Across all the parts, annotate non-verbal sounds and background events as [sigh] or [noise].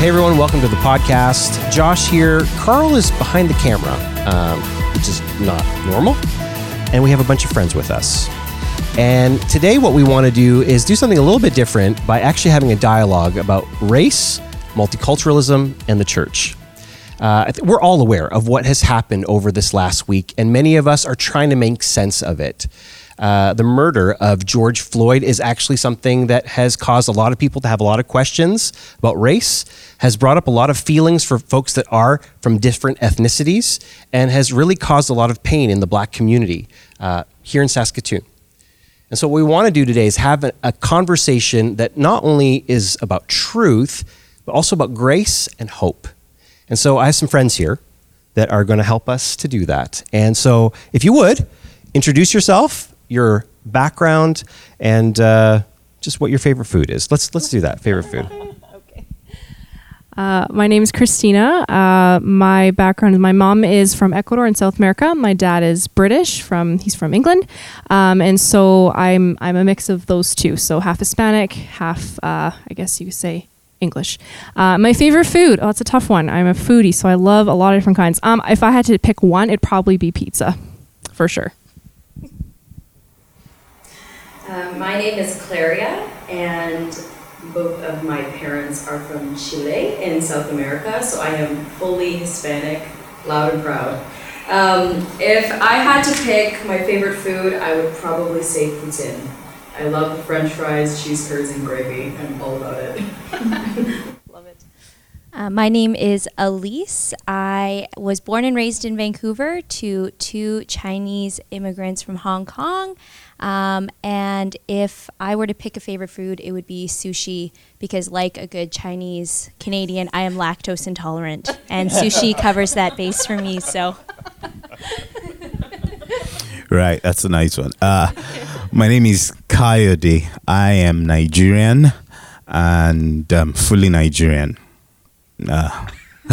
Hey everyone, welcome to the podcast. Josh here. Carl is behind the camera, um, which is not normal. And we have a bunch of friends with us. And today, what we want to do is do something a little bit different by actually having a dialogue about race, multiculturalism, and the church. Uh, we're all aware of what has happened over this last week, and many of us are trying to make sense of it. Uh, the murder of George Floyd is actually something that has caused a lot of people to have a lot of questions about race, has brought up a lot of feelings for folks that are from different ethnicities, and has really caused a lot of pain in the black community uh, here in Saskatoon. And so, what we want to do today is have a, a conversation that not only is about truth, but also about grace and hope. And so, I have some friends here that are going to help us to do that. And so, if you would, introduce yourself your background, and uh, just what your favorite food is. Let's let's do that. Favorite food. [laughs] okay. Uh, my name is Christina. Uh, my background is my mom is from Ecuador in South America. My dad is British from he's from England, um, and so I'm I'm a mix of those two. So half Hispanic, half uh, I guess you could say English. Uh, my favorite food. Oh, it's a tough one. I'm a foodie, so I love a lot of different kinds. Um, if I had to pick one, it'd probably be pizza, for sure. Um, my name is Claria, and both of my parents are from Chile in South America, so I am fully Hispanic, loud and proud. Um, if I had to pick my favorite food, I would probably say poutine. I love french fries, cheese curds, and gravy. I'm all about it. [laughs] love it. Uh, my name is Elise. I was born and raised in Vancouver to two Chinese immigrants from Hong Kong. Um, and if I were to pick a favorite food, it would be sushi because, like a good Chinese Canadian, I am lactose intolerant, [laughs] and sushi covers that base for me. So. Right, that's a nice one. Uh, my name is Kayode. I am Nigerian and um, fully Nigerian. Uh, [laughs]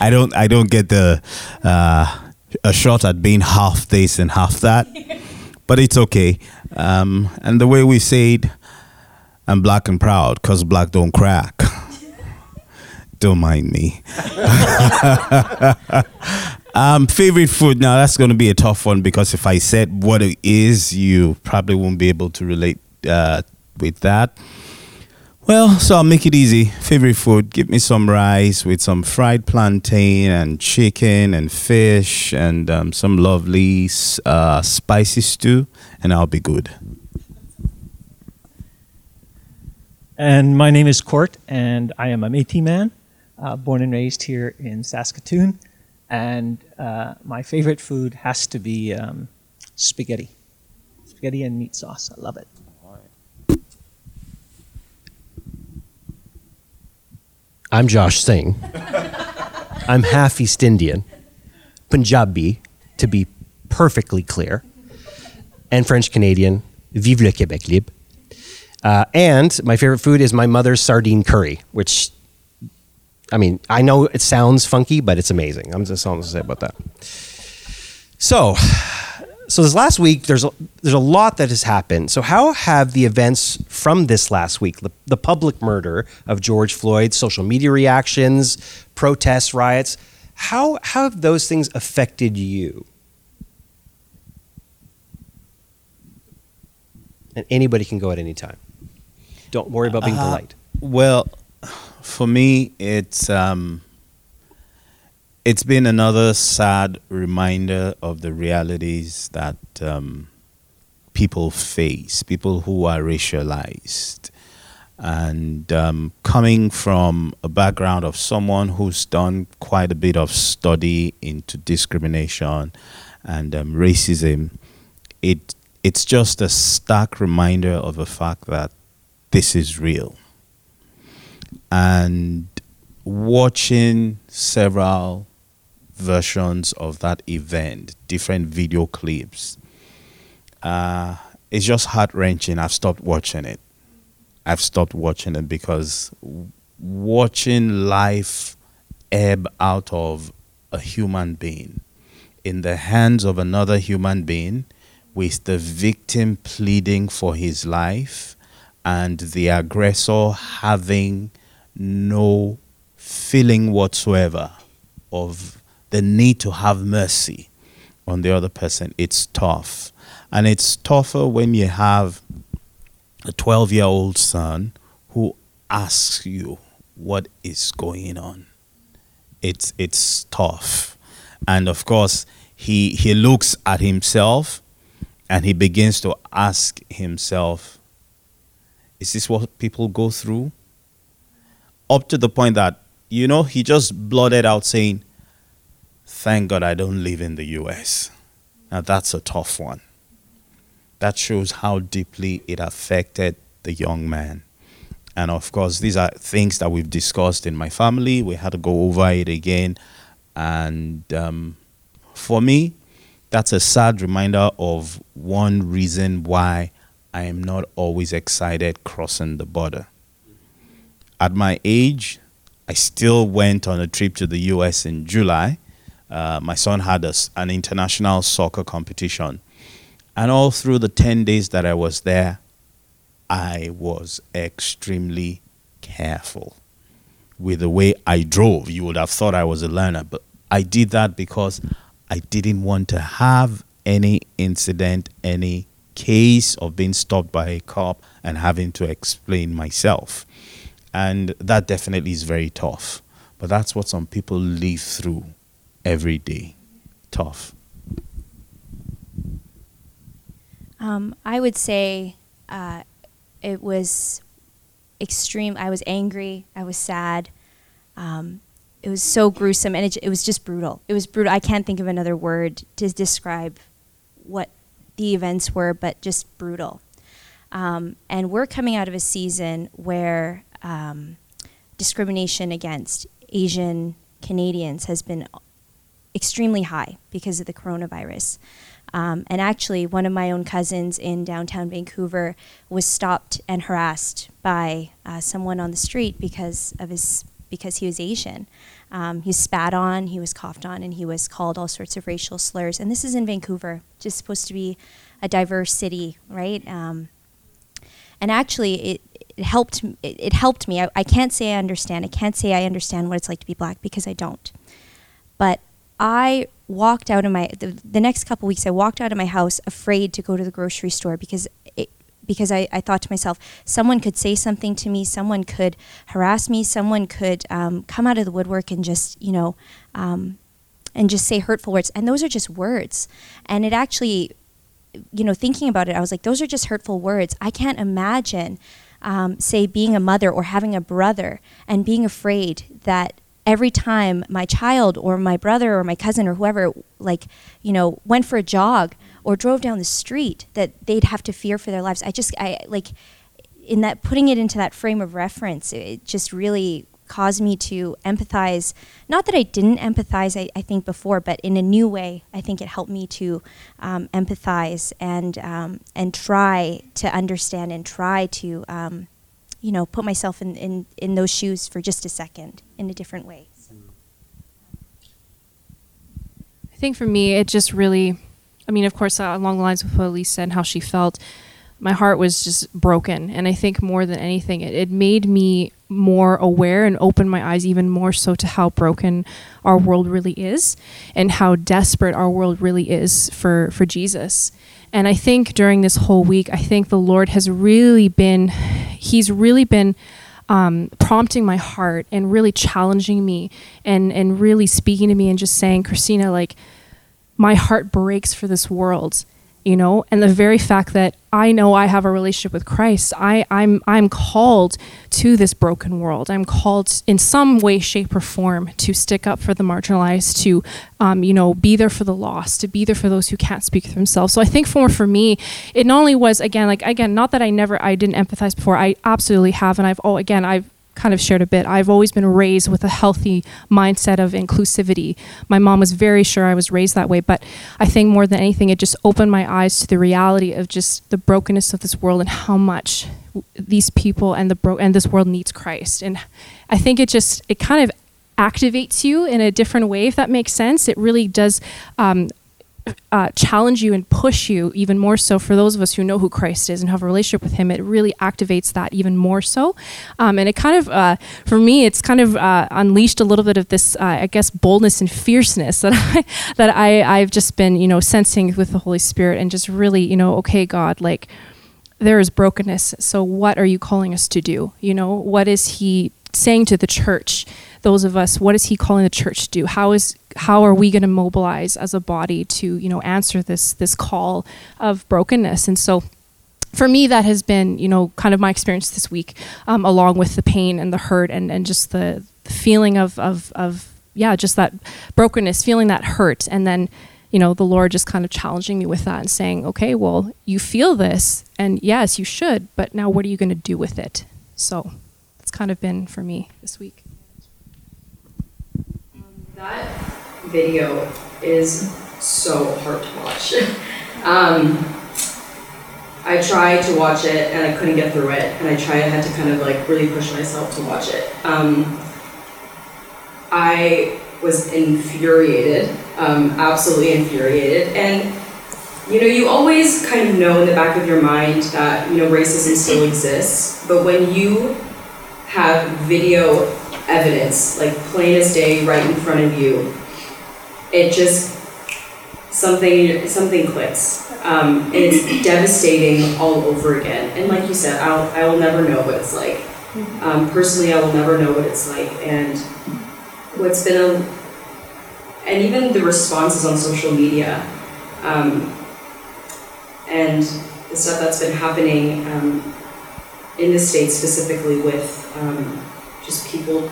I don't. I don't get the uh, a shot at being half this and half that [laughs] but it's okay. Um, and the way we say it, I'm black and proud because black don't crack. [laughs] don't mind me. [laughs] um, favorite food now that's going to be a tough one because if I said what it is, you probably won't be able to relate uh, with that. Well, so I'll make it easy. Favorite food, give me some rice with some fried plantain and chicken and fish and um, some lovely uh, spicy stew, and I'll be good. And my name is Court, and I am a Métis man, uh, born and raised here in Saskatoon. And uh, my favorite food has to be um, spaghetti. Spaghetti and meat sauce. I love it. I'm Josh Singh. I'm half East Indian, Punjabi, to be perfectly clear, and French Canadian. Vive le Québec libre. Uh, and my favorite food is my mother's sardine curry, which, I mean, I know it sounds funky, but it's amazing. I'm just all to say about that. So, so this last week, there's a, there's a lot that has happened. So how have the events from this last week, the, the public murder of George Floyd, social media reactions, protests, riots, how, how have those things affected you? And anybody can go at any time. Don't worry about being uh, polite. Well, for me, it's um, it's been another sad reminder of the realities that um, people face, people who are racialized. And um, coming from a background of someone who's done quite a bit of study into discrimination and um, racism, it it's just a stark reminder of the fact that this is real. And watching several versions of that event, different video clips. Uh, it's just heart wrenching. I've stopped watching it. I've stopped watching it because watching life ebb out of a human being in the hands of another human being with the victim pleading for his life and the aggressor having no feeling whatsoever of the need to have mercy on the other person. It's tough. And it's tougher when you have a 12 year old son who asks you what is going on. It's, it's tough. And of course, he, he looks at himself and he begins to ask himself, Is this what people go through? Up to the point that, you know, he just blotted out saying, Thank God I don't live in the US. Now that's a tough one. That shows how deeply it affected the young man. And of course, these are things that we've discussed in my family. We had to go over it again. And um, for me, that's a sad reminder of one reason why I am not always excited crossing the border. At my age, I still went on a trip to the US in July uh, my son had a, an international soccer competition. And all through the 10 days that I was there, I was extremely careful with the way I drove. You would have thought I was a learner, but I did that because I didn't want to have any incident, any case of being stopped by a cop and having to explain myself. And that definitely is very tough. But that's what some people live through every day. Tough. Um, I would say uh, it was extreme. I was angry. I was sad. Um, it was so gruesome, and it, it was just brutal. It was brutal. I can't think of another word to describe what the events were, but just brutal. Um, and we're coming out of a season where um, discrimination against Asian Canadians has been extremely high because of the coronavirus. Um, and actually, one of my own cousins in downtown Vancouver was stopped and harassed by uh, someone on the street because of his because he was Asian. Um, he was spat on, he was coughed on, and he was called all sorts of racial slurs. And this is in Vancouver, just supposed to be a diverse city, right? Um, and actually, it, it helped. It, helped me. I, I can't say I understand. I can't say I understand what it's like to be black because I don't. But I walked out of my the, the next couple weeks. I walked out of my house afraid to go to the grocery store because it, because I, I thought to myself, someone could say something to me, someone could harass me, someone could um, come out of the woodwork and just you know um, and just say hurtful words, and those are just words, and it actually. You know, thinking about it, I was like, those are just hurtful words. I can't imagine, um, say, being a mother or having a brother and being afraid that every time my child or my brother or my cousin or whoever like you know went for a jog or drove down the street that they'd have to fear for their lives. I just i like in that putting it into that frame of reference it just really caused me to empathize. Not that i didn't empathize i, I think before but in a new way i think it helped me to um, empathize and um, and try to understand and try to um, you know, put myself in, in, in those shoes for just a second in a different way. I think for me, it just really, I mean, of course, uh, along the lines of what Elise said and how she felt, my heart was just broken. And I think more than anything, it, it made me more aware and open my eyes even more so to how broken our world really is and how desperate our world really is for, for Jesus. And I think during this whole week, I think the Lord has really been, He's really been um, prompting my heart and really challenging me and, and really speaking to me and just saying, Christina, like, my heart breaks for this world you know? And the very fact that i know i have a relationship with christ I, i'm i'm called to this broken world. I'm called in some way shape or form to stick up for the marginalized to um, you know be there for the lost to be there for those who can't speak for themselves. So i think for for me it not only was again like again not that i never i didn't empathize before i absolutely have. And i've oh again i've kind of shared a bit, I've always been raised with a healthy mindset of inclusivity. My mom was very sure I was raised that way, but I think more than anything, it just opened my eyes to the reality of just the brokenness of this world and how much these people and the bro- and this world needs Christ. And I think it just it kind of activates you in a different way, if that makes sense. It really does. Um, uh, challenge you and push you even more so for those of us who know who Christ is and have a relationship with Him. It really activates that even more so, um, and it kind of, uh, for me, it's kind of uh, unleashed a little bit of this, uh, I guess, boldness and fierceness that [laughs] I that I I've just been you know sensing with the Holy Spirit and just really you know okay God like there is brokenness. So what are you calling us to do? You know what is He saying to the church? Those of us what is he calling the church to do? How is how are we going to mobilize as a body to you know answer this this call of brokenness? And so for me that has been you know kind of my experience this week um, along with the pain and the hurt and and just the, the feeling of of of yeah just that brokenness feeling that hurt. And then you know the lord just kind of challenging me with that and saying okay well you feel this and yes you should but now what are you going to do with it? So it's kind of been for me this week that video is so hard to watch. [laughs] um, I tried to watch it and I couldn't get through it, and I tried, I had to kind of like really push myself to watch it. Um, I was infuriated, um, absolutely infuriated, and you know, you always kind of know in the back of your mind that you know racism still exists, but when you have video evidence, like plain as day, right in front of you. It just something something clicks, um, and it's [clears throat] devastating all over again. And like you said, I'll I will never know what it's like. Um, personally, I will never know what it's like, and what's been a and even the responses on social media, um, and the stuff that's been happening um, in the states specifically with um, just people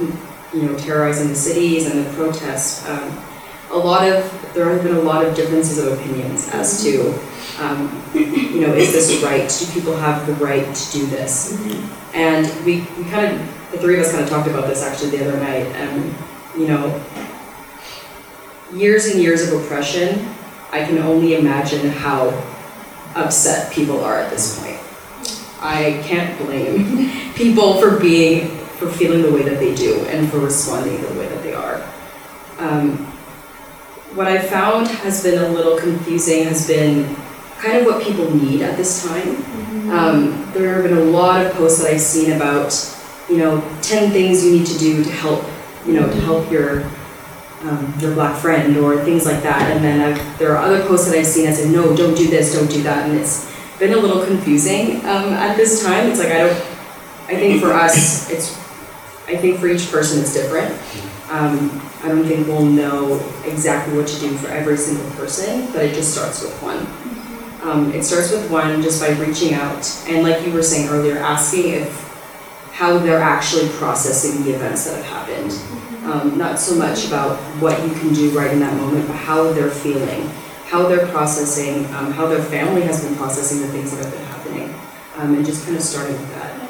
you know, terrorizing the cities and the protests. Um, a lot of there have been a lot of differences of opinions as to, um, you know, is this right? Do people have the right to do this? And we, we kind of the three of us kind of talked about this actually the other night. And you know, years and years of oppression. I can only imagine how upset people are at this point. I can't blame [laughs] people for being for feeling the way that they do and for responding the way that they are. Um, what I found has been a little confusing has been kind of what people need at this time. Mm-hmm. Um, there have been a lot of posts that I've seen about, you know, 10 things you need to do to help, you know, to help your um, your black friend or things like that. And then I've, there are other posts that I've seen that say, no, don't do this, don't do that. And it's been a little confusing um, at this time. It's like, I don't, I think for us, it's I think for each person it's different. Um, I don't think we'll know exactly what to do for every single person, but it just starts with one. Um, it starts with one just by reaching out and, like you were saying earlier, asking if how they're actually processing the events that have happened. Um, not so much about what you can do right in that moment, but how they're feeling, how they're processing, um, how their family has been processing the things that have been happening, um, and just kind of starting with that.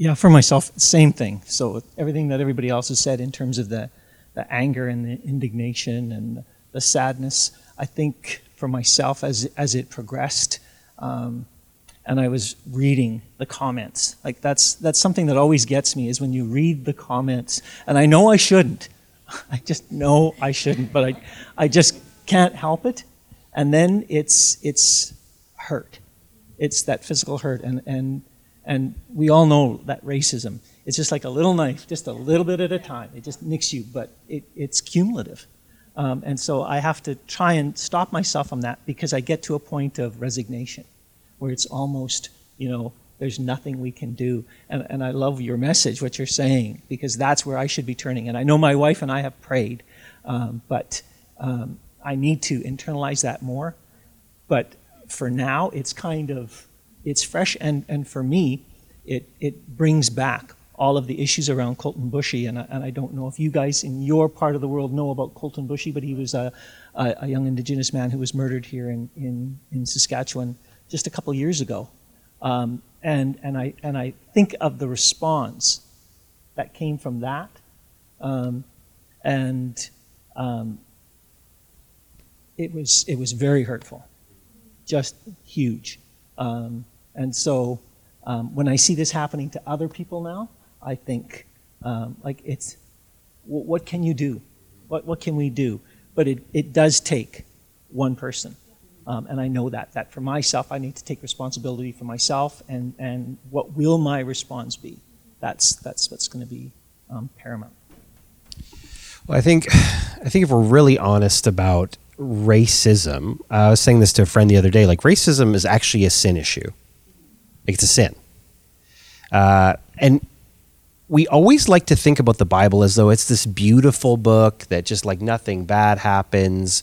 Yeah, for myself, same thing. So everything that everybody else has said in terms of the, the anger and the indignation and the sadness, I think for myself as as it progressed, um, and I was reading the comments. Like that's that's something that always gets me is when you read the comments, and I know I shouldn't. [laughs] I just know I shouldn't, but I I just can't help it. And then it's it's hurt. It's that physical hurt, and and and we all know that racism, it's just like a little knife, just a little bit at a time. It just nicks you, but it, it's cumulative. Um, and so I have to try and stop myself from that because I get to a point of resignation where it's almost, you know, there's nothing we can do. And, and I love your message, what you're saying, because that's where I should be turning. And I know my wife and I have prayed, um, but um, I need to internalize that more. But for now, it's kind of it's fresh, and, and for me, it, it brings back all of the issues around Colton Boushie. And I, and I don't know if you guys in your part of the world know about Colton Boushie, but he was a, a, a, young Indigenous man who was murdered here in, in, in Saskatchewan just a couple years ago. Um, and, and, I, and I think of the response that came from that. Um, and um, it, was, it was very hurtful, just huge. Um, and so um, when I see this happening to other people now, I think, um, like, it's what can you do? What, what can we do? But it, it does take one person. Um, and I know that, that for myself, I need to take responsibility for myself and, and what will my response be? That's, that's what's going to be um, paramount. Well, I think, I think if we're really honest about racism, uh, I was saying this to a friend the other day. Like racism is actually a sin issue. Like it's a sin, uh, and we always like to think about the Bible as though it's this beautiful book that just like nothing bad happens.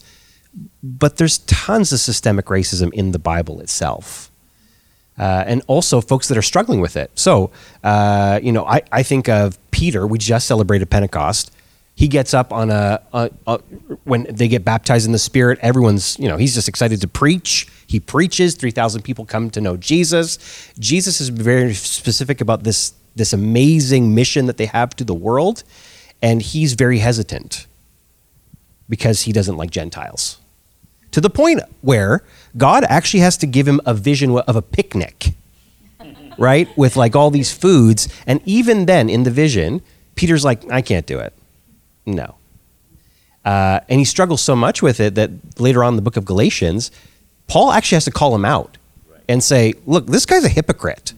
But there's tons of systemic racism in the Bible itself. Uh, and also folks that are struggling with it. So, uh, you know, I, I think of Peter. We just celebrated Pentecost he gets up on a, a, a, when they get baptized in the spirit everyone's you know he's just excited to preach. He preaches. 3000 people come to know jesus. Jesus is very specific about this this amazing mission that they have to the world and he's very hesitant because he doesn't like gentiles. To the point where god actually has to give him a vision of a picnic right with like all these foods. And even then in the vision peter's like i can't do it no. Uh, and he struggles so much with it that later on in the book of Galatians, Paul actually has to call him out and say, look, this guy's a hypocrite.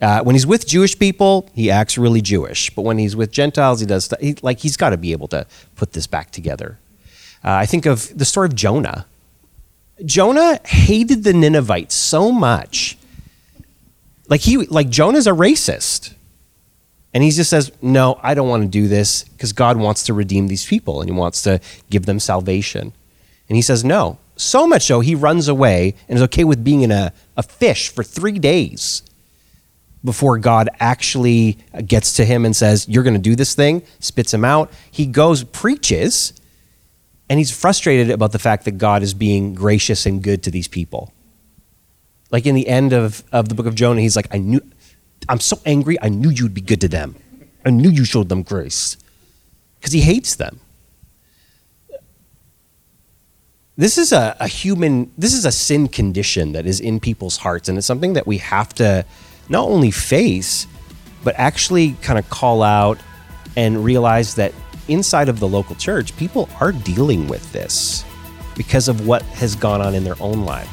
Uh, when he's with Jewish people, he acts really Jewish. But when he's with Gentiles, he does, he, like, he's got to be able to put this back together. Uh, I think of the story of Jonah. Jonah hated the Ninevites so much. Like, he, like, Jonah's a racist. And he just says, No, I don't want to do this because God wants to redeem these people and he wants to give them salvation. And he says, No. So much so, he runs away and is okay with being in a, a fish for three days before God actually gets to him and says, You're going to do this thing, spits him out. He goes, preaches, and he's frustrated about the fact that God is being gracious and good to these people. Like in the end of, of the book of Jonah, he's like, I knew I'm so angry. I knew you'd be good to them. I knew you showed them grace. Because he hates them. This is a, a human, this is a sin condition that is in people's hearts. And it's something that we have to not only face, but actually kind of call out and realize that inside of the local church, people are dealing with this because of what has gone on in their own life.